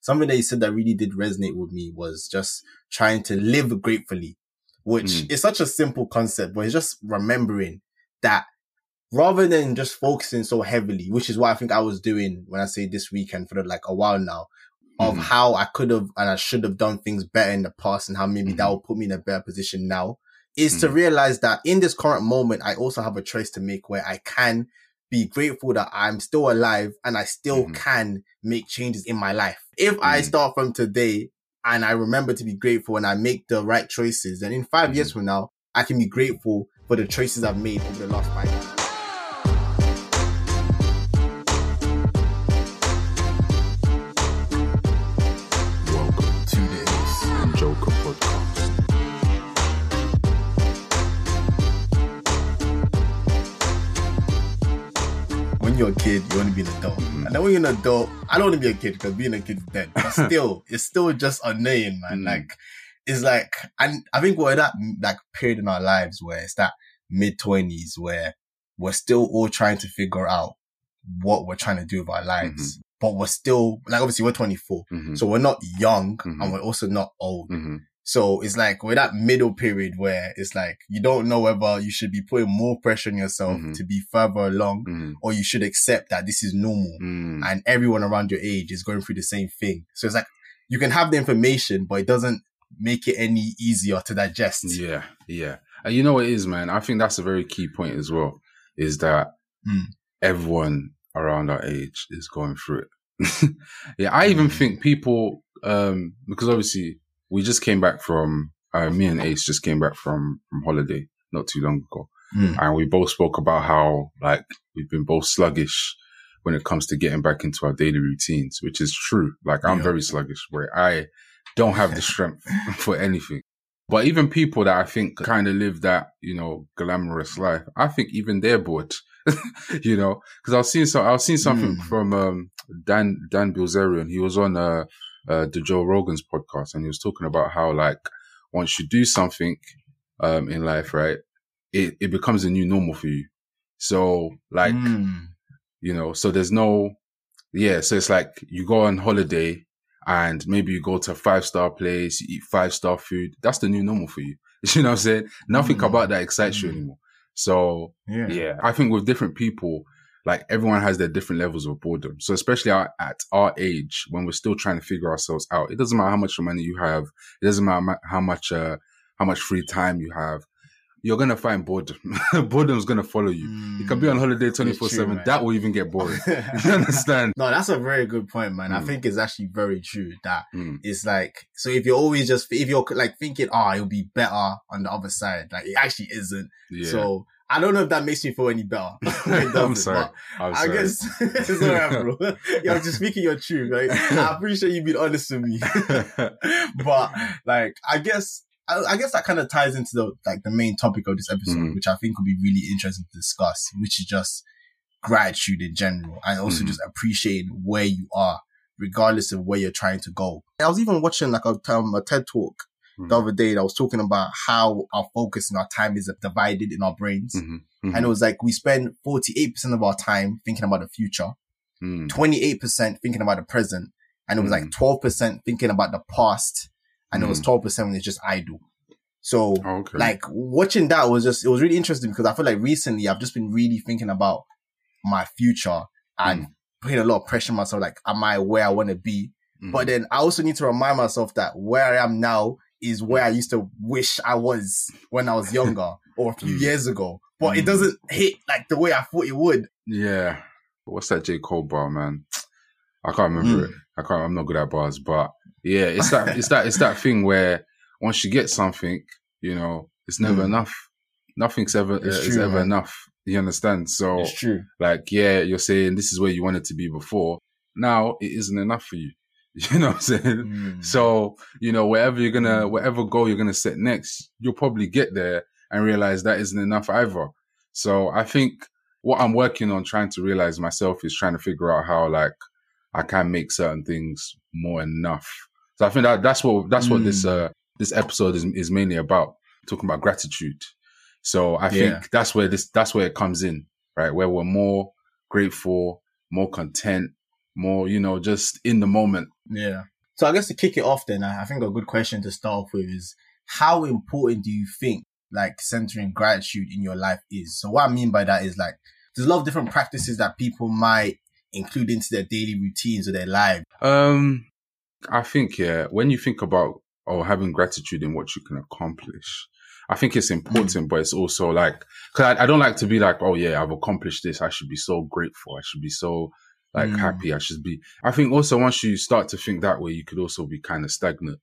something that you said that really did resonate with me was just trying to live gratefully, which Mm. is such a simple concept, but it's just remembering that rather than just focusing so heavily, which is what I think I was doing when I say this weekend for like a while now, of Mhm. how I could have and I should have done things better in the past and how maybe that Mhm. will put me in a better position now is to Mhm. realize that in this current moment, I also have a choice to make where I can be grateful that I'm still alive and I still Mhm. can make changes in my life. If I Mhm. start from today and I remember to be grateful and I make the right choices, then in 5 years Mhm. from now, I can be grateful for the choices I've made over the last five years. You're a kid, you want to be an adult. Mhm. And then when you're an adult, I don't want to be a kid because being a kid is dead. But still, it's still just annoying, man. Mhm. Like, it's like, and I think we're at that like period in our lives where it's that mid twenties where we're still all trying to figure out what we're trying to do with our lives. But we're still, like, obviously we're 24. Mhm. So we're not young Mhm. and we're also not old. So it's like we're that middle period where it's like you don't know whether you should be putting more pressure on yourself Mhm. to be further along Mhm. or you should accept that this is normal Mhm. and everyone around your age is going through the same thing. So it's like you can have the information, but it doesn't make it any easier to digest. Yeah, yeah. And you know what it is, man? I think that's a very key point as well, is that Mm. everyone around our age is going through it. yeah, I even Mm. think people, um, because obviously we just came back from, uh, me and Ace just came back from, from holiday not too long ago. Mm. And we both spoke about how, like, we've been both sluggish when it comes to getting back into our daily routines, which is true. Like, I'm Yeah. very sluggish where I don't have the strength for anything. But even people that I think kind of live that, you know, glamorous life, I think even they're bored, you know, because I was seeing so I was seeing something Mm. from um, Dan Dan Bilzerian. He was on uh, uh, the Joe Rogan's podcast, and he was talking about how like once you do something um, in life, right, it it becomes a new normal for you. So like Mm. you know, so there's no, yeah, so it's like you go on holiday and maybe you go to a five star place, you eat five star food. That's the new normal for you. You know what I'm saying? Nothing Mm. about that excites you Mm. anymore. So Yeah. yeah, I think with different people, like everyone has their different levels of boredom. So especially our, at our age, when we're still trying to figure ourselves out, it doesn't matter how much money you have. It doesn't matter how much, uh, how much free time you have. You're going to find boredom. Boredom's going to follow you. You can be on holiday 24 7. That will even get boring. you understand? No, that's a very good point, man. I Mm. think it's actually very true that Mm. it's like, so if you're always just, if you're like thinking, oh, it'll be better on the other side, like it actually isn't. Yeah. So I don't know if that makes me feel any better. I'm sorry. I'm I sorry. guess it's alright, bro. You're just speaking your truth. Like, I appreciate you being honest with me. but like, I guess, I, I guess that kind of ties into the like the main topic of this episode, Mhm. which I think would be really interesting to discuss, which is just gratitude in general, and also Mhm. just appreciating where you are, regardless of where you're trying to go. I was even watching like a, um, a TED talk the Mhm. other day that was talking about how our focus and our time is divided in our brains. Mhm. Mhm. And it was like we spend 48% of our time thinking about the future, Mm. 28% thinking about the present, and it was like Mm. 12% thinking about the past, and it was Mm. 12% when it's just idle. So, Oh, okay. like, watching that was just, it was really interesting because I feel like recently I've just been really thinking about my future and Mm. putting a lot of pressure on myself, like, am I where I want to be? Mhm. But then I also need to remind myself that where I am now is where I used to wish I was when I was younger or a few Mm. years ago. But it Mm. doesn't hit like the way I thought it would. Yeah. What's that J. Cole bar, man? I can't remember Mm. it. I can't I'm not good at bars, but yeah, it's that it's that it's that thing where once you get something, you know, it's never Mm. enough. Nothing's ever It's uh, is ever man. enough. You understand? So It's true. like, yeah, you're saying this is where you wanted to be before. Now it isn't enough for you. You know what I'm saying? Mm. So, you know, wherever you're gonna, whatever goal you're gonna set next, you'll probably get there and realize that isn't enough either. So I think what I'm working on trying to realize myself is trying to figure out how like I can make certain things more enough. So I think that that's what, that's what this, Mm. uh, this episode is, is mainly about talking about gratitude. So I think Yeah. that's where this, that's where it comes in, right? Where we're more grateful, more content, more, you know, just in the moment. Yeah. So I guess to kick it off then, I think a good question to start off with is how important do you think like centering gratitude in your life is? So what I mean by that is like there's a lot of different practices that people might include into their daily routines or their life. Um I think yeah, when you think about or having gratitude in what you can accomplish, I think it's important, mm. but it's also like, cause I, I, don't like to be like, oh yeah, I've accomplished this. I should be so grateful. I should be so like mm. happy. I should be. I think also once you start to think that way, you could also be kind of stagnant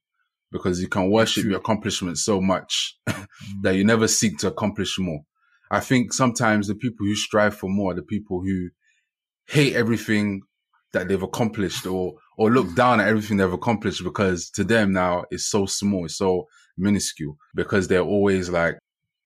because you can worship your accomplishments so much mm. that you never seek to accomplish more. I think sometimes the people who strive for more are the people who hate everything that they've accomplished or or look down at everything they've accomplished because to them now it's so small, it's so minuscule because they're always like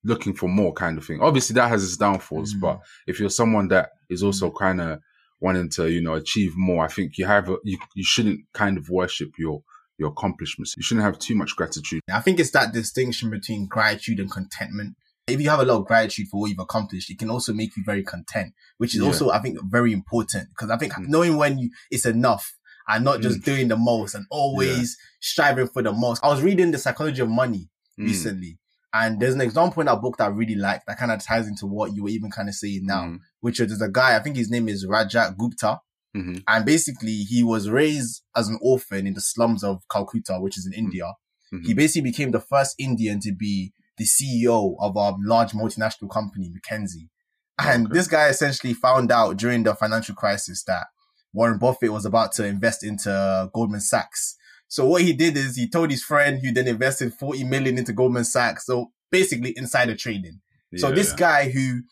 looking for more kind of thing. Obviously that has its downfalls, mm. but if you're someone that is also mm. kind of wanting to, you know, achieve more, I think you have, a, you, you shouldn't kind of worship your, your accomplishments. You shouldn't have too much gratitude. I think it's that distinction between gratitude and contentment. If you have a lot of gratitude for what you've accomplished, it can also make you very content, which is yeah. also, I think, very important because I think mm. knowing when you, it's enough and not just mm. doing the most and always yeah. striving for the most. I was reading The Psychology of Money mm. And there's an example in that book that I really like that kind of ties into what you were even kind of saying now, mm. which is a guy, I think his name is Rajat Gupta. Mm-hmm. And basically, he was raised as an orphan in the slums of Calcutta, which is in mm. India. Mm-hmm. He basically became the first Indian to be the CEO of a large multinational company, McKinsey. And okay. this guy essentially found out during the financial crisis that Warren Buffett was about to invest into Goldman Sachs. So what he did is he told his friend who then invested 40 million into Goldman Sachs. So basically insider trading. Yeah, so this guy who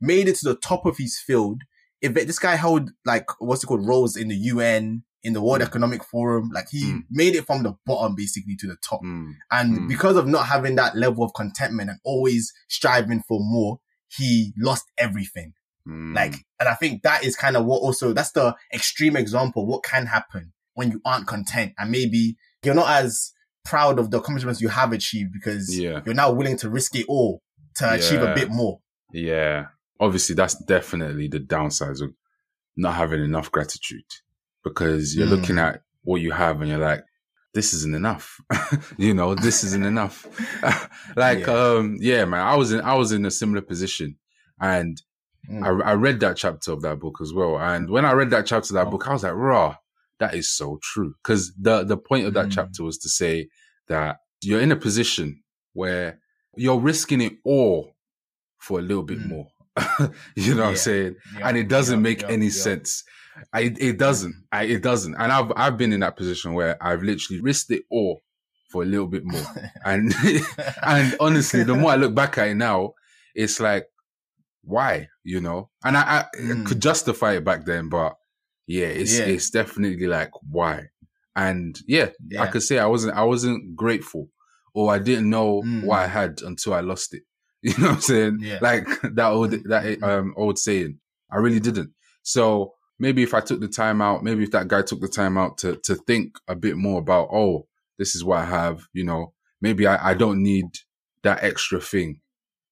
made it to the top of his field, if this guy held like, what's it called, roles in the UN, in the World mm. Economic Forum, like he mm. made it from the bottom basically to the top. Mm. And mm. because of not having that level of contentment and always striving for more, he lost everything. Mm. Like, and I think that is kind of what also, that's the extreme example, what can happen when you aren't content and maybe you're not as proud of the accomplishments you have achieved because yeah. you're now willing to risk it all to yeah. achieve a bit more. Yeah. Obviously, that's definitely the downsides of not having enough gratitude because you're mm. looking at what you have and you're like, this isn't enough. you know, this isn't enough. like, yeah. um, yeah, man, I was in, I was in a similar position and Mm. I, I, read that chapter of that book as well. And when I read that chapter of that oh. book, I was like, raw, that is so true. Cause the, the point of that mm. chapter was to say that you're in a position where you're risking it all for a little bit mm. more. you know yeah. what I'm saying? Yeah. And it doesn't yeah. make any sense. I, it doesn't. I, it doesn't. And I've, I've been in that position where I've literally risked it all for a little bit more. and, and honestly, the more I look back at it now, it's like, why? You know, and I, I mm. could justify it back then, but yeah, it's yeah. it's definitely like why. And yeah, yeah, I could say I wasn't I wasn't grateful or I didn't know mm. what I had until I lost it. You know what I'm saying? Yeah. Like that old that mm. um old saying. I really didn't. So maybe if I took the time out, maybe if that guy took the time out to to think a bit more about, oh, this is what I have, you know, maybe I, I don't need that extra thing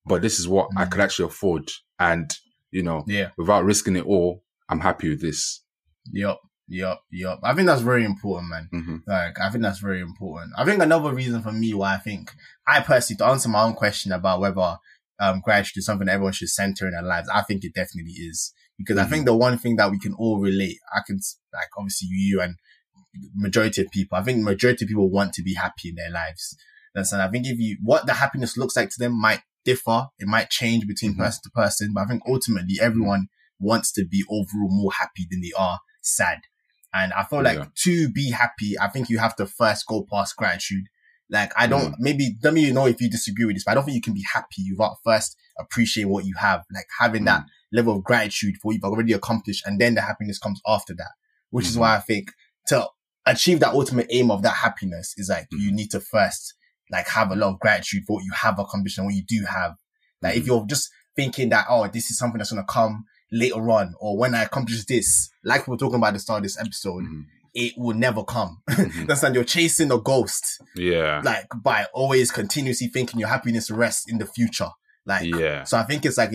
but this is what mm. I could actually afford. And, you know, yeah, without risking it all, I'm happy with this. Yep. Yep, yep. I think that's very important, man. Mm-hmm. Like, I think that's very important. I think another reason for me why I think I personally, to answer my own question about whether um, gratitude is something that everyone should center in their lives, I think it definitely is. Because mm-hmm. I think the one thing that we can all relate, I can, like, obviously you and majority of people, I think majority of people want to be happy in their lives. That's, and I think if you, what the happiness looks like to them might differ. It might change between mm-hmm. person to person, but I think ultimately everyone wants to be overall more happy than they are sad. And I feel like yeah. to be happy, I think you have to first go past gratitude. Like I don't, mm. maybe, let me know if you disagree with this, but I don't think you can be happy without first appreciating what you have, like having mm. that level of gratitude for what you've already accomplished. And then the happiness comes after that, which mm-hmm. is why I think to achieve that ultimate aim of that happiness is like mm. you need to first like have a lot of gratitude for what you have accomplished and what you do have. Like if you're just thinking that, oh, this is something that's going to come later on, or when I accomplish this, like we are talking about at the start of this episode, mm-hmm. it will never come. Mm-hmm. That's you're chasing a ghost. Yeah. Like by always continuously thinking your happiness rests in the future. Like, yeah. So I think it's like,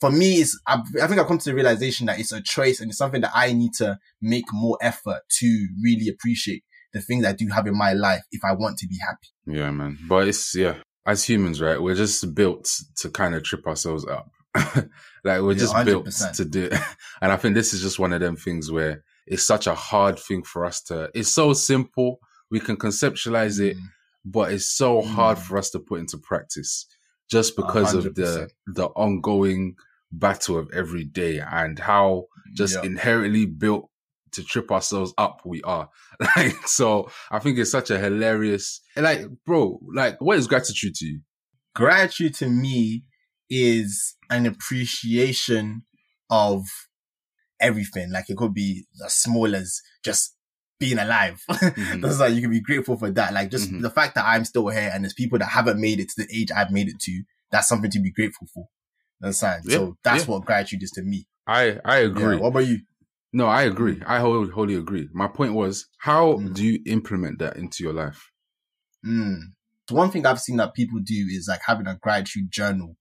for me, it's, I, I think I've come to the realization that it's a choice and it's something that I need to make more effort to really appreciate the things I do have in my life if I want to be happy. Yeah, man. But it's, yeah, as humans, right? We're just built to kind of trip ourselves up. like we're just yeah, built to do it. And I think this is just one of them things where it's such a hard thing for us to, it's so simple. We can conceptualize it, mm. but it's so mm. hard for us to put into practice just because 100%. of the, the ongoing battle of every day and how just yep. inherently built to trip ourselves up we are. Like, so I think it's such a hilarious, like, bro, like, what is gratitude to you? Gratitude to me is an appreciation of everything. Like, it could be as small as just being alive. Mm-hmm. That's like, you can be grateful for that. Like, just mm-hmm. the fact that I'm still here and there's people that haven't made it to the age I've made it to, that's something to be grateful for. Understand? Yeah, so that's yeah. what gratitude is to me. I, I agree. Yeah, what about you? No, I agree. I wholly, wholly agree. My point was, how mm. do you implement that into your life? Mm. So one thing I've seen that people do is like having a gratitude journal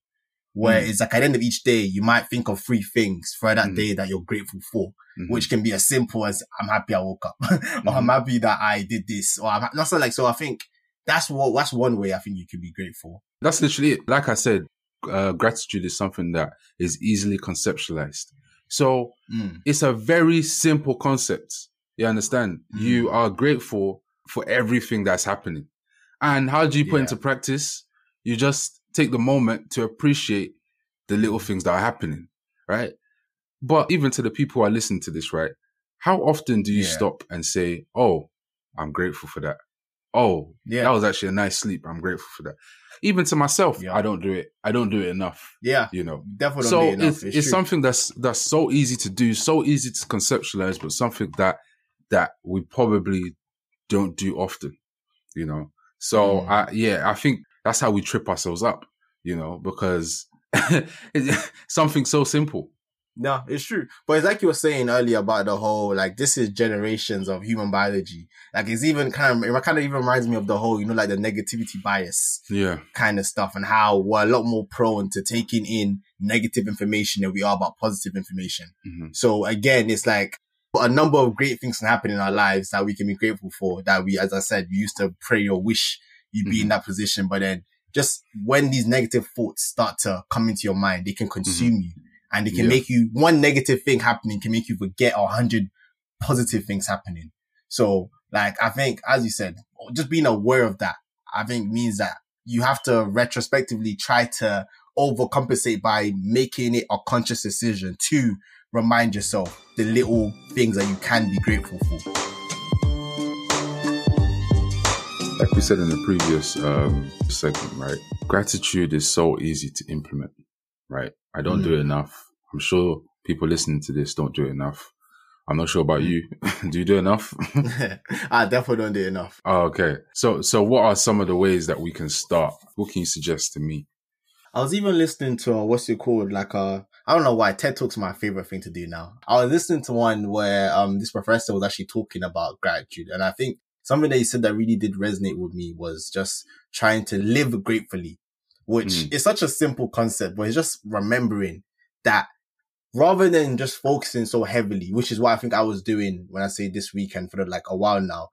where mm. it's like at the end of each day, you might think of three things for that mm. day that you're grateful for, mm-hmm. which can be as simple as I'm happy I woke up or mm-hmm. I'm happy that I did this or I'm not so like, so I think that's what, that's one way I think you can be grateful. That's literally it. Like I said, uh, gratitude is something that is easily conceptualized. So mm. it's a very simple concept. You understand? Mm. You are grateful for everything that's happening. And how do you put yeah. into practice? You just take the moment to appreciate the little things that are happening, right? But even to the people who are listening to this, right? How often do you yeah. stop and say, Oh, I'm grateful for that? Oh, yeah, that was actually a nice sleep. I'm grateful for that even to myself, yeah. I don't do it. I don't do it enough. Yeah, you know, definitely. So it's, it's, it's something that's that's so easy to do, so easy to conceptualize, but something that that we probably don't do often. You know, so mm. I yeah, I think that's how we trip ourselves up. You know, because something so simple. No, it's true. But it's like you were saying earlier about the whole, like, this is generations of human biology. Like, it's even kind of, it kind of even reminds me of the whole, you know, like the negativity bias. Yeah. Kind of stuff and how we're a lot more prone to taking in negative information than we are about positive information. Mm-hmm. So again, it's like a number of great things can happen in our lives that we can be grateful for that we, as I said, we used to pray or wish you'd be mm-hmm. in that position. But then just when these negative thoughts start to come into your mind, they can consume mm-hmm. you and it can yeah. make you one negative thing happening can make you forget a hundred positive things happening. So like, I think, as you said, just being aware of that, I think means that you have to retrospectively try to overcompensate by making it a conscious decision to remind yourself the little things that you can be grateful for. Like we said in the previous um, segment, right? Gratitude is so easy to implement, right? I don't mm. do it enough. I'm sure people listening to this don't do it enough. I'm not sure about mm. you. do you do enough? I definitely don't do enough. Oh, okay. So, so what are some of the ways that we can start? What can you suggest to me? I was even listening to uh, what's it called? Like uh, I don't know why TED Talk's my favorite thing to do now. I was listening to one where um this professor was actually talking about gratitude, and I think something that he said that really did resonate with me was just trying to live gratefully, which mm. is such a simple concept, but it's just remembering that rather than just focusing so heavily, which is what I think I was doing when I say this weekend for like a while now,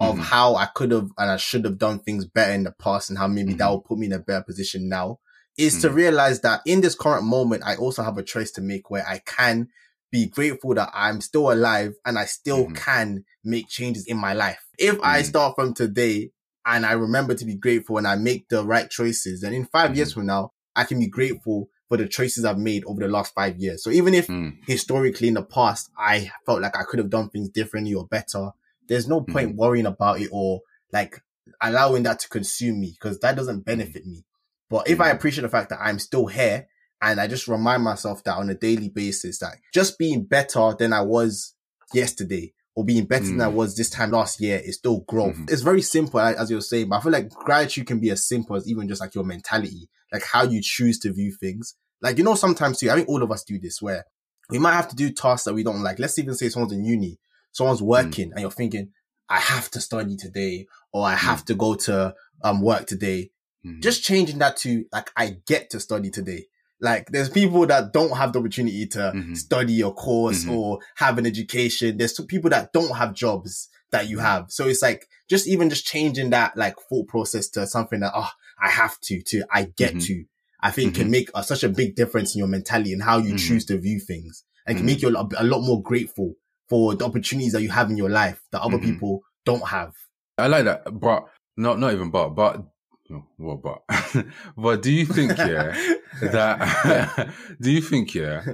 of mm-hmm. how I could have and I should have done things better in the past and how maybe mm-hmm. that will put me in a better position now, is mm-hmm. to realize that in this current moment, I also have a choice to make where I can be grateful that I'm still alive and I still mm-hmm. can make changes in my life. If I mm-hmm. start from today and I remember to be grateful and I make the right choices, then in 5 years mm-hmm. from now, I can be grateful for the choices I've made over the last five years. So even if mm. historically in the past, I felt like I could have done things differently or better, there's no point mm. worrying about it or like allowing that to consume me because that doesn't hmm. benefit me. But if. I hmm. appreciate the fact that I'm still here and I just remind myself that on a daily basis, that just being better than I was yesterday or being better than I hmm. was this time last year is still growth. Mm-hmm. It's very simple, as you were saying, but I feel like gratitude can be as simple as even just like your mentality, like how you choose to view things. Like, you know, sometimes too, I think all of us do this where we might have to do tasks that we don't like. Let's even say someone's in uni, someone's hmm. working mm. and you're thinking, I have to study today or I have mm. to go to um, work today. Mm. Just changing that to like, I get to study today. Like there's people that don't have the opportunity to Mhm. study a course Mhm. or have an education. There's people that don't have jobs that you have. So it's like just even just changing that like thought process to something that, oh, I have to, to I get Mhm. to, I think can make a, such a big difference in your mentality and how you Mhm. choose to view things and can make you a lot, a lot more grateful for the opportunities that you have in your life that other people don't have. I like that, but not not even but but no, what but but do you think yeah that do you think yeah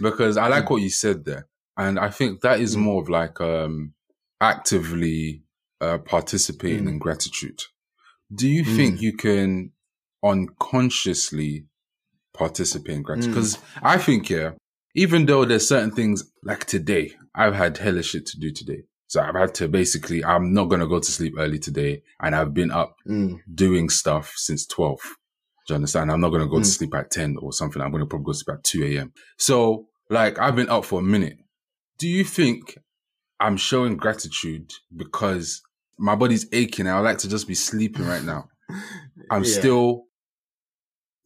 because I like what you said there, and I think that is Mm. more of like um actively uh, participating Mm. in gratitude. Do you Mm. think you can unconsciously participate in gratitude? Because I think yeah, even though there's certain things like today, I've had hella shit to do today. So I've had to basically, I'm not going to go to sleep early today. And I've been up Mm, doing stuff since 12. Do you understand? I'm not going to go to Mm. sleep at 10 or something. I'm going to probably go to sleep at 2 a.m. So like I've been up for a minute. Do you think I'm showing gratitude because my body's aching and I like to just be sleeping right now? I'm Yeah. still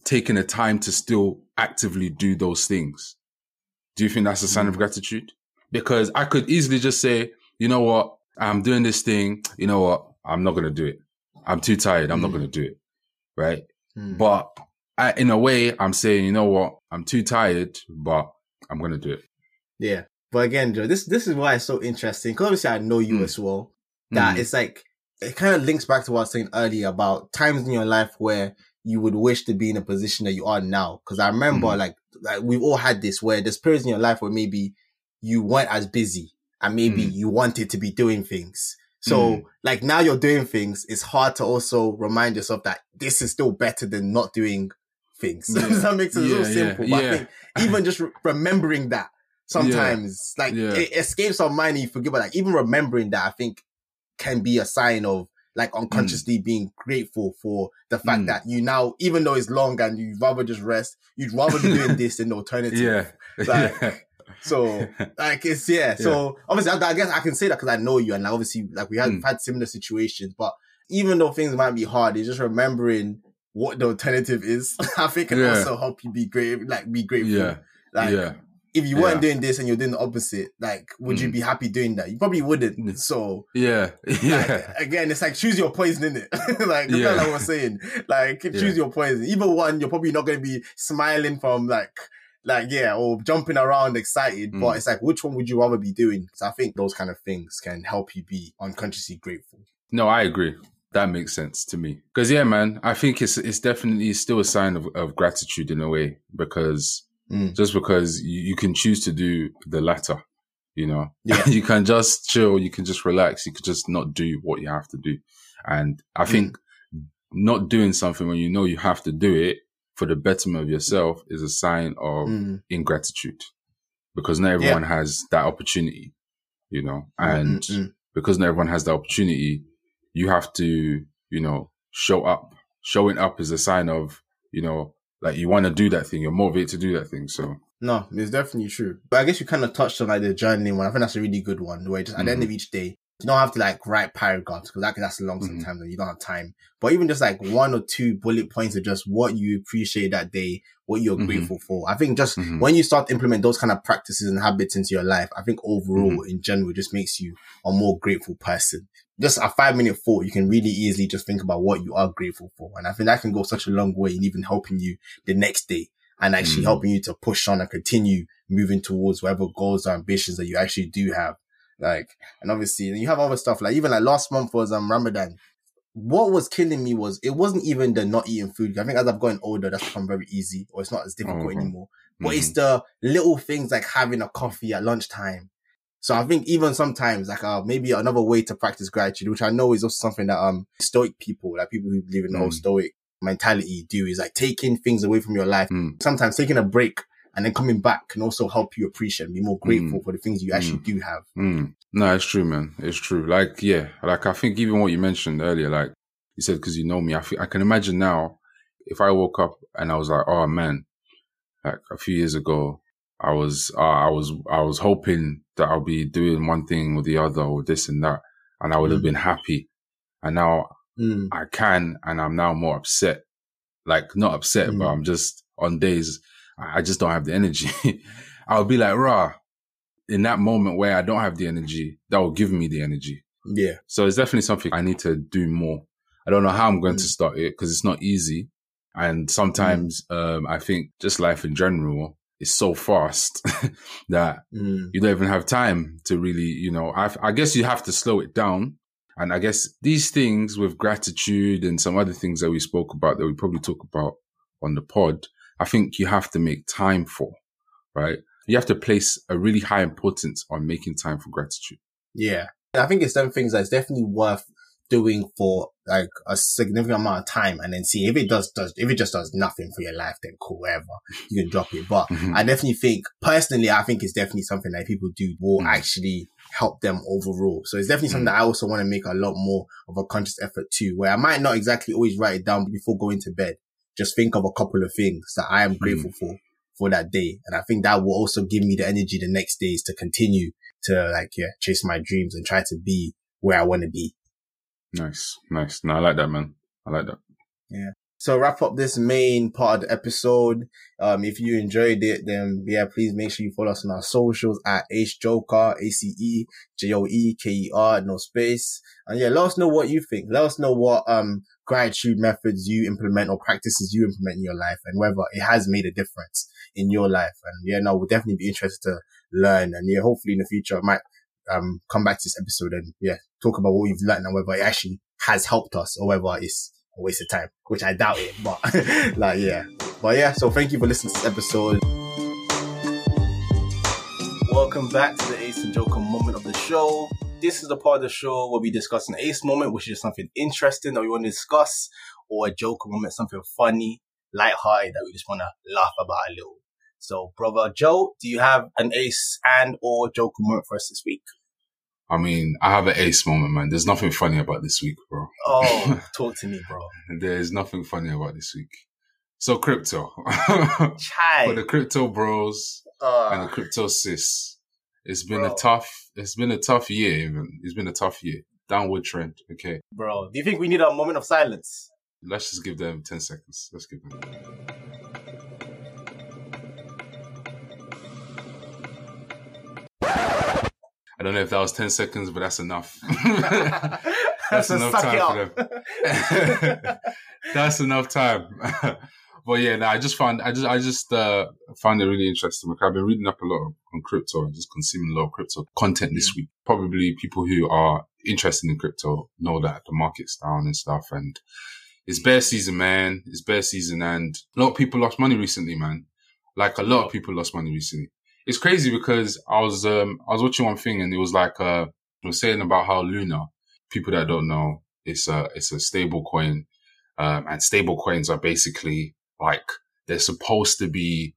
taking the time to still actively do those things. Do you think that's a sign of Mm. gratitude? Because I could easily just say, you know what, I'm doing this thing. You know what, I'm not going to do it. I'm too tired. I'm not Mm. going to do it. Right. mm. But I, in a way, I'm saying, you know what, I'm too tired, but I'm going to do it. Yeah. But again, Joe, this this is why it's so interesting. Because obviously I know you Mm. as well. That Mm. it's like it kind of links back to what I was saying earlier about times in your life where you would wish to be in a position that you are now. Because I remember Mhm. like like we've all had this where there's periods in your life where maybe you weren't as busy and maybe Mm. you wanted to be doing things. So Mm. like now you're doing things, it's hard to also remind yourself that this is still better than not doing things. Yeah. Does that make sense? It's Yeah, so yeah, simple. But yeah. I think even just re- remembering that sometimes like it escapes our mind and you forget but like even remembering that I think can be a sign of like unconsciously being grateful for the fact Mm. that you now even though it's long and you'd rather just rest you'd rather be doing this than the alternative Yeah. Like, yeah. So like it's yeah so obviously I, I guess I can say that because I know you and obviously like we have Mm. had similar situations but even though things might be hard it's just remembering what the alternative is I think can Yeah. also help you be great like be grateful Yeah. like yeah. if you weren't Yeah. doing this and you're doing the opposite, like, would you Mm. be happy doing that? You probably wouldn't. Mm. So, Yeah. like, Yeah. again, it's like choose your poison, in it? like, Yeah. yeah. like I was saying, like, choose Yeah. your poison. Either one, you're probably not going to be smiling from like, like, yeah, or jumping around excited, Mm. but it's like, which one would you rather be doing? So I think those kind of things can help you be unconsciously grateful. No, I agree. That makes sense to me. Because yeah, man, I think it's it's definitely still a sign of, of gratitude in a way because Mm. just because you, you can choose to do the latter, you know, Yeah. you can just chill, you can just relax, you can just not do what you have to do. And I Mm. think not doing something when you know you have to do it for the betterment of yourself is a sign of Mm. ingratitude because not everyone has that opportunity, you know, and Mm, mm, because not everyone has the opportunity, you have to, you know, show up. Showing up is a sign of, you know, like you want to do that thing. You're motivated to do that thing. So, No, it's definitely true. But I guess you kind of touched on like the journaling one. I think that's a really good one. Where just at the end of each day, you don't have to like write paragraphs because that that's a long Mhm. sometimes and you don't have time. But even just like one or two bullet points of just what you appreciate that day, what you're Mhm. grateful for. I think just Mhm. when you start to implement those kind of practices and habits into your life, I think overall in general just makes you a more grateful person. Just a five minute thought, you can really easily just think about what you are grateful for. And I think that can go such a long way in even helping you the next day and actually Mm. helping you to push on and continue moving towards whatever goals or ambitions that you actually do have. Like, and obviously you have other stuff like even like last month was um Ramadan. What was killing me was it wasn't even the not eating food. I think as I've gotten older, that's become very easy or it's not as difficult Okay. anymore. But Mhm. it's the little things like having a coffee at lunchtime. So I think even sometimes like uh, maybe another way to practice gratitude, which I know is also something that um stoic people, like people who believe in the whole Mm. stoic mentality do is like taking things away from your life. Mm. Sometimes taking a break and then coming back can also help you appreciate and be more grateful for the things you actually do have. Mm. No, it's true, man. It's true. Like, yeah, like I think even what you mentioned earlier, like you said, because you know me, I, think, I can imagine now if I woke up and I was like, oh man, like a few years ago, I was, uh, I was, I was hoping that I'll be doing one thing or the other or this and that, and I would have Mm. been happy. And now Mm. I can, and I'm now more upset. Like not upset, but Mm. I'm just on days. I just don't have the energy. I'll be like, rah, in that moment where I don't have the energy, that will give me the energy. Yeah. So it's definitely something I need to do more. I don't know how I'm going Mm. to start it because it's not easy. And sometimes, um, I think just life in general is so fast that Mm. you don't even have time to really, you know, I, I guess you have to slow it down. And I guess these things with gratitude and some other things that we spoke about that we probably talk about on the pod, I think you have to make time for, right? You have to place a really high importance on making time for gratitude. Yeah. I think it's them things that's definitely worth doing for like a significant amount of time and then see if it does, does, if it just does nothing for your life, then cool, whatever. You can drop it. But Mhm. I definitely think, personally, I think it's definitely something that people do will Mm. actually help them overall. So it's definitely something Mm. that I also want to make a lot more of a conscious effort too, where I might not exactly always write it down before going to bed. Just think of a couple of things that I am Mm. grateful for, for that day. And I think that will also give me the energy the next days to continue to like, yeah, chase my dreams and try to be where I want to be. Nice, nice. No, I like that, man. I like that. So wrap up this main part of the episode. Um, if you enjoyed it, then yeah, please make sure you follow us on our socials at Ace Joker, A-C-E-J-O-E-K-E-R, no space. And yeah, let us know what you think. Let us know what, um, gratitude methods you implement or practices you implement in your life and whether it has made a difference in your life. And yeah, no, we'll definitely be interested to learn. And yeah, hopefully in the future, I might, um, come back to this episode and yeah, talk about what we've learned and whether it actually has helped us or whether it's a waste of time, which I doubt it, but like, yeah. But yeah, so thank you for listening to this episode. Welcome back to the Ace and Joker moment of the show. This is the part of the show where we discuss an ace moment, which is something interesting that we want to discuss, or a Joker moment, something funny, lighthearted that we just want to laugh about a little. So, brother Joe, do you have an ace and or Joker moment for us this week? I mean, I have an ace moment, man. There's nothing funny about this week, bro. Oh, talk to me, bro. There's nothing funny about this week. So crypto. Chai. For the crypto bros and the Uh, crypto sis. It's been Bro. a tough, it's been a tough year even. It's been a tough year. Downward trend. Okay. bro, do you think we need a moment of silence? Let's just give them 10 seconds. Let's give them. Don't know if that was 10 seconds, but that's enough. That's So enough time for up. That's enough time. but yeah, no, I just found, I just, I just, uh, found it really interesting. Like I've been reading up a lot on crypto and just consuming a lot of crypto content this week. Probably people who are interested in crypto know that the market's down and stuff. And it's bear season, man. It's bear season. And a lot of people lost money recently, man. Like a lot of people lost money recently. It's crazy because I was, um, I was watching one thing and it was like, uh, it was saying about how Luna, people that don't know, it's a, it's a stable coin. Um, and stable coins are basically like, they're supposed to be,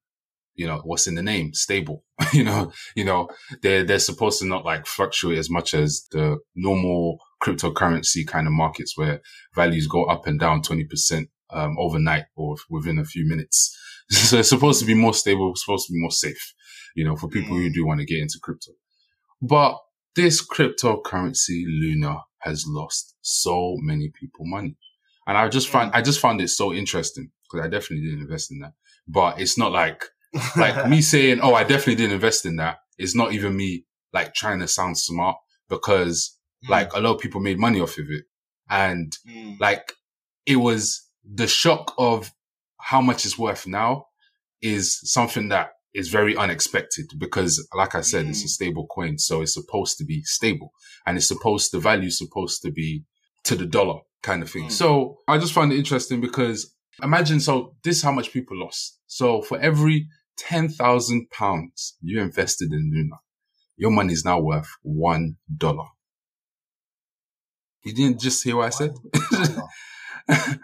you know, what's in the name? Stable. you know, you know, they're, they're supposed to not like fluctuate as much as the normal cryptocurrency kind of markets where values go up and down 20%, um, overnight or within a few minutes. so it's supposed to be more stable, supposed to be more safe, you know, for people who mm. do want to get into crypto. But this cryptocurrency Luna has lost so many people money. And I just find, I mm. just found it so interesting because I definitely didn't invest in that. But it's not like, like me saying, oh, I definitely didn't invest in that. It's not even me like trying to sound smart because mm. like a lot of people made money off of it. And Mm. like it was the shock of how much it's worth now is something that is very unexpected because like I said, it's a Mm. stable coin. So it's supposed to be stable and it's supposed, the value is supposed to be to the dollar kind of thing. Mm. So I just find it interesting because imagine, so this is how much people lost. So for every 10,000 pounds you invested in Luna, your money is now worth one dollar. You didn't just hear what I said?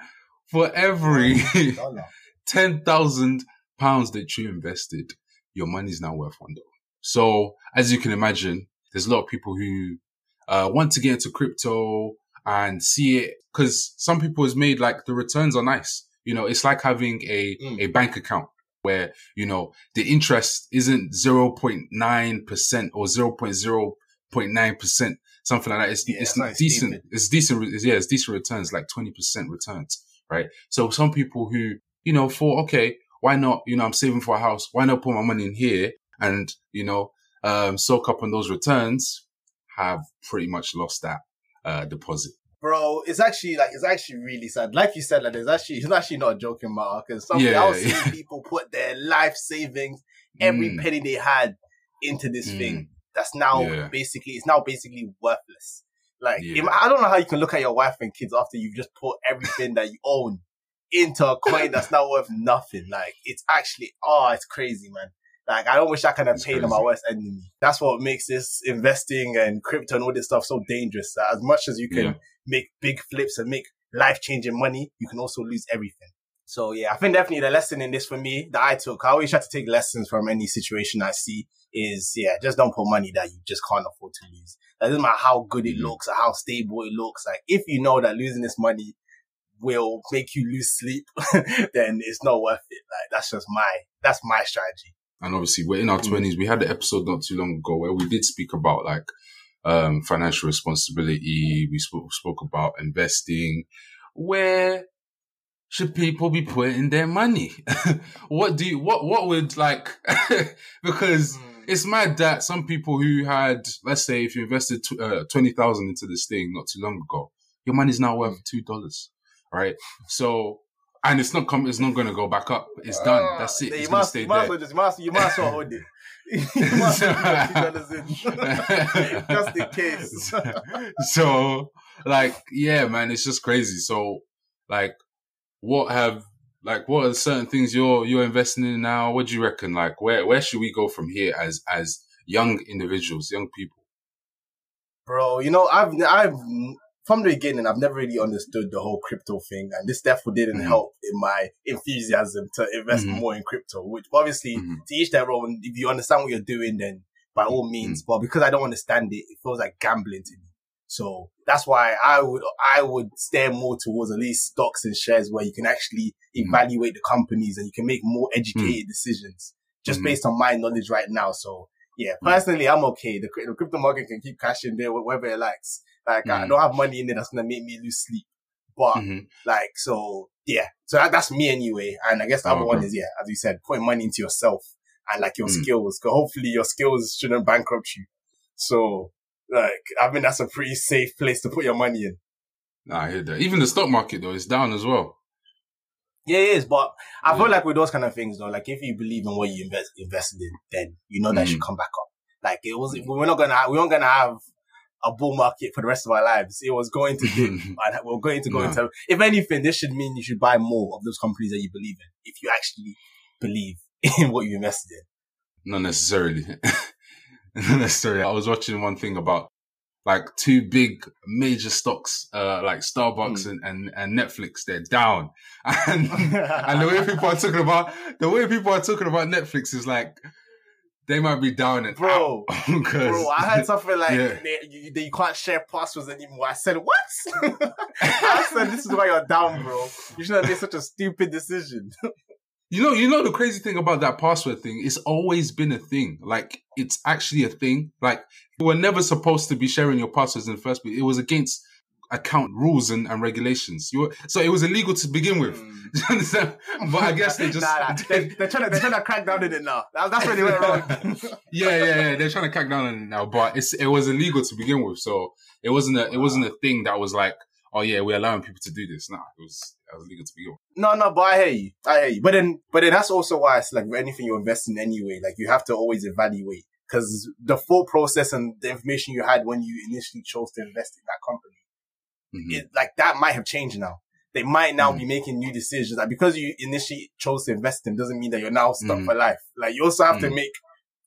for every Dollar. 10,000 pounds that you invested, your money is now worth one dollar. So as you can imagine, there's a lot of people who uh, want to get into crypto and see it because some people has made like the returns are nice. You know, it's like having a, Mm. a bank account where, you know, the interest isn't 0.9% or 0.0.9%, something like that. It's, Yeah, it's it's like decent. stupid. It's decent. re- Yeah, it's decent returns, like 20% returns, right? So some people who, you know, for, okay, why not? You know, I'm saving for a house. Why not put my money in here and you know um, soak up on those returns? Have pretty much lost that uh, deposit. Bro, it's actually like it's actually really sad. Like you said, like there's actually it's actually not a joking matter because some Yeah, I was yeah. seeing people put their life savings, every Mm. penny they had, into this Mm. thing. That's now Yeah. basically it's now basically worthless. Like Yeah. if- I don't know how you can look at your wife and kids after you've just put everything that you own into a coin that's not worth nothing. Like it's actually oh, it's crazy, man. Like I don't wish I could have paid on my worst enemy. That's what makes this investing and crypto and all this stuff so dangerous. That as much as you can Yeah. make big flips and make life changing money, you can also lose everything. So yeah, I think definitely the lesson in this for me that I took, I always try to take lessons from any situation I see is yeah, just don't put money that you just can't afford to lose. It doesn't matter how good it Mhm. looks or how stable it looks. Like if you know that losing this money will make you lose sleep, then it's not worth it. Like that's just my that's my strategy. and obviously we're in our Mm. twenties. We had an episode not too long ago where we did speak about like um, financial responsibility. We spoke spoke about investing. Where should people be putting their money? what do you, what what would like because it's mad that some people who had let's say if you invested tw- uh, twenty thousand into this thing not too long ago, your money's now worth two dollars, right? So. And it's not come. It's not going to go back up. It's done. Ah, That's it. You It's to must, stay you there. well just, you must, you well hold it. you must as well put $2 in. just in case. so like yeah man it's just crazy so like what have like what are certain things you're you're investing in now what do you reckon like where where should we go from here as as young individuals young people Bro, you know, I've, I've, from the beginning, I've never really understood the whole crypto thing, and this definitely didn't Mhm. help in my enthusiasm to invest Mhm. more in crypto. Which obviously, Mhm. to each their own. If you understand what you're doing, then by all means. But because I don't understand it, it feels like gambling to me. So that's why I would, I would steer more towards at least stocks and shares where you can actually Mhm. evaluate the companies and you can make more educated decisions just Mhm. based on my knowledge right now. So yeah, personally, I'm okay. The, the crypto market can keep cashing there wh- wherever it likes. Like I Mhm. don't have money in there that's gonna make me lose sleep. But Mhm. like, so yeah, so that, that's me anyway. And I guess the Oh, other one is yeah, as you said, putting money into yourself and like your Mm. skills. Cause hopefully your skills shouldn't bankrupt you. So like, I mean, that's a pretty safe place to put your money in. Nah, I hear that even the stock market though is down as well Yeah, it is. But I Yeah. feel like with those kind of things though, like if you believe in what you invest invested in, then you know that Mm. should come back up. Like it was, we're not gonna, we weren't gonna have a bull market for the rest of our lives. It was going to dip and we're going to go Nah. into, if anything, this should mean you should buy more of those companies that you believe in. If you actually believe in what you invested in. not necessarily not necessarily i was watching one thing about like two big major stocks uh like starbucks Hmm. and, and and netflix they're down and and the way people are talking about the way people are talking about Netflix is like they might be down and Bro, out Bro, I had something like Yeah. they, you, they, you can't share passwords anymore. I said, what? I said, this is why you're down, bro. You shouldn't have made such a stupid decision. you know you know the crazy thing about that password thing it's always been a thing like it's actually a thing like you were never supposed to be sharing your passwords in the first place it was against account rules and, and regulations you were, so it was illegal to begin with hmm. understand? but i guess they just Nah, nah. They, they're, trying to, they're trying to crack down on it now. That, that's where they went wrong. yeah, yeah, yeah. They're trying to crack down on it now, but it's it was illegal to begin with, so it wasn't a it wasn't a thing that was like, oh yeah, we're allowing people to do this. Nah, it was it was legal to begin with. No, no, but I hear you. I hear you. But then, but then that's also why it's like anything you invest in anyway, like you have to always evaluate because the full process and the information you had when you initially chose to invest in that company, Mhm. it, like that might have changed now. They might now Mhm. be making new decisions. Like because you initially chose to invest in doesn't mean that you're now stuck Mhm. for life. Like you also have to Mhm. make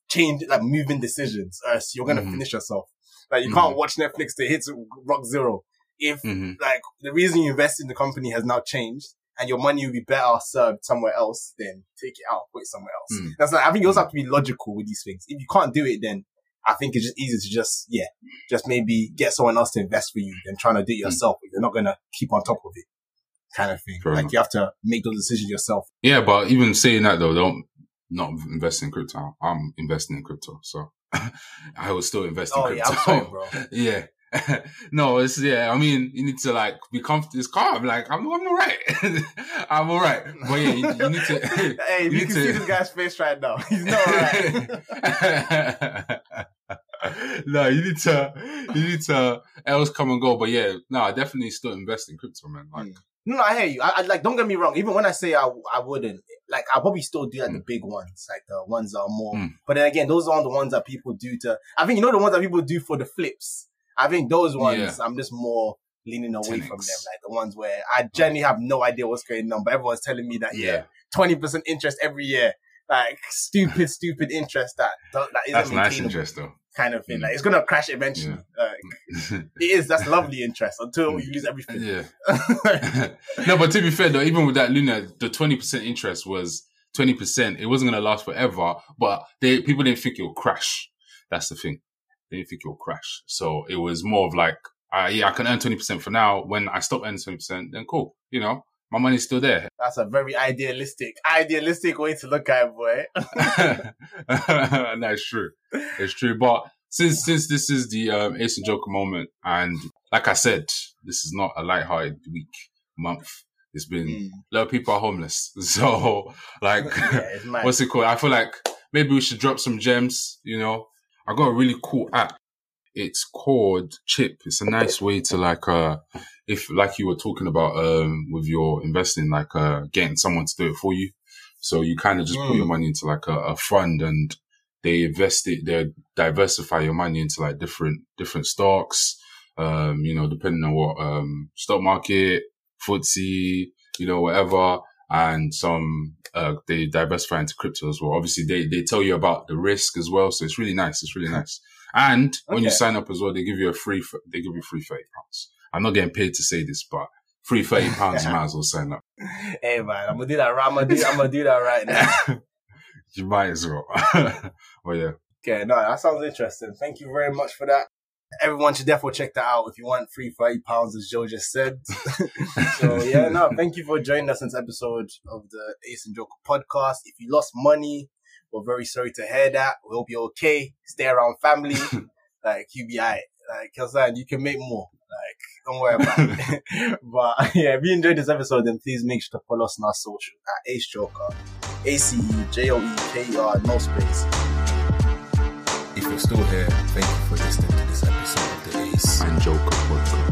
change, like moving decisions, or else you're gonna finish yourself. Like you can't watch Netflix to hit rock zero. If like the reason you invest in the company has now changed and your money will be better served somewhere else, then take it out, put it somewhere else. Mm. That's like, I think you also have to be logical with these things. If you can't do it, then I think it's just easier to just, yeah, just maybe get someone else to invest for you than trying to do it yourself. But you're not going to keep on top of it kind of thing. Hmm. Fair like enough. you have to make those decisions yourself. Yeah, but even saying that though, don't not invest in crypto. I'm investing in crypto, so I will still invest in Oh yeah, crypto. I'm sorry, bro. yeah, no, it's yeah. I mean, you need to like be comfortable. It's calm. Like I'm, I'm alright. I'm alright. But yeah, you, you need to. hey, you, you can to... see this guy's face right now. He's not alright. no, you need to, you need to else come and go. But yeah, no, I definitely still invest in crypto, man. Like, mm. no, I hear you. I, I, like, don't get me wrong. Even when I say I, I wouldn't, like, I'll probably still do like mm. the big ones, like the ones that are more. Mm. But then again, those aren't the ones that people do to. I think you know the ones that people do for the flips. I think those ones, yeah. I'm just more leaning away 10X. from them. Like the ones where I genuinely have no idea what's going on, but everyone's telling me that yeah, twenty percent interest every year like stupid, stupid interest that that isn't That's nice interest though kind of thing. Like it's gonna crash eventually. Yeah. Like, it is. That's lovely interest until you lose everything. Yeah. no, but to be fair though, even with that Luna, the twenty percent interest was twenty percent. It wasn't gonna last forever, but they people didn't think it would crash. That's the thing. They didn't think it would crash. So it was more of like, uh, yeah, I can earn twenty percent for now. When I stop earning twenty percent, then cool. You know, my money's still there. That's a very idealistic, idealistic way to look at it, boy. That's true. It's true. But since since this is the um, Ace and Joker moment, and like I said, this is not a light-hearted week, month. It's been mm. a lot of people are homeless. So like, yeah, what's it called? I feel like maybe we should drop some gems. You know, I got a really cool app. It's called Chip. It's a nice way to like uh if like you were talking about um with your investing, like uh getting someone to do it for you. So you kind of just mm. put your mm. money into like a, a, fund and they invest it, they diversify your money into like different different stocks. Um, you know, depending on what um stock market, FTSE, you know, whatever, and some uh they diversify into crypto as well. Obviously, they they tell you about the risk as well, so it's really nice. It's really nice. And when you sign up as well, they give you a free they give you free thirty pounds. I'm not getting paid to say this, but free thirty pounds, you might as well sign up. Hey man, I'm gonna do that. I'm gonna do, I'm gonna do that right now. you might as well. well, yeah. Okay, no, that sounds interesting. Thank you very much for that. Everyone should definitely check that out if you want free thirty pounds, as Joe just said. so yeah, no, thank you for joining us in this episode of the Ace and Joker podcast. If you lost money, we're very sorry to hear that. We hope you're okay. Stay around family. like alright. Like, cause you can make more. Don't worry about it. but yeah, if you enjoyed this episode, then please make sure to follow us on our social at Ace Joker, A C E J O E K E R, no space. If you're still here, thank you for listening to this episode of the Ace and Joker podcast.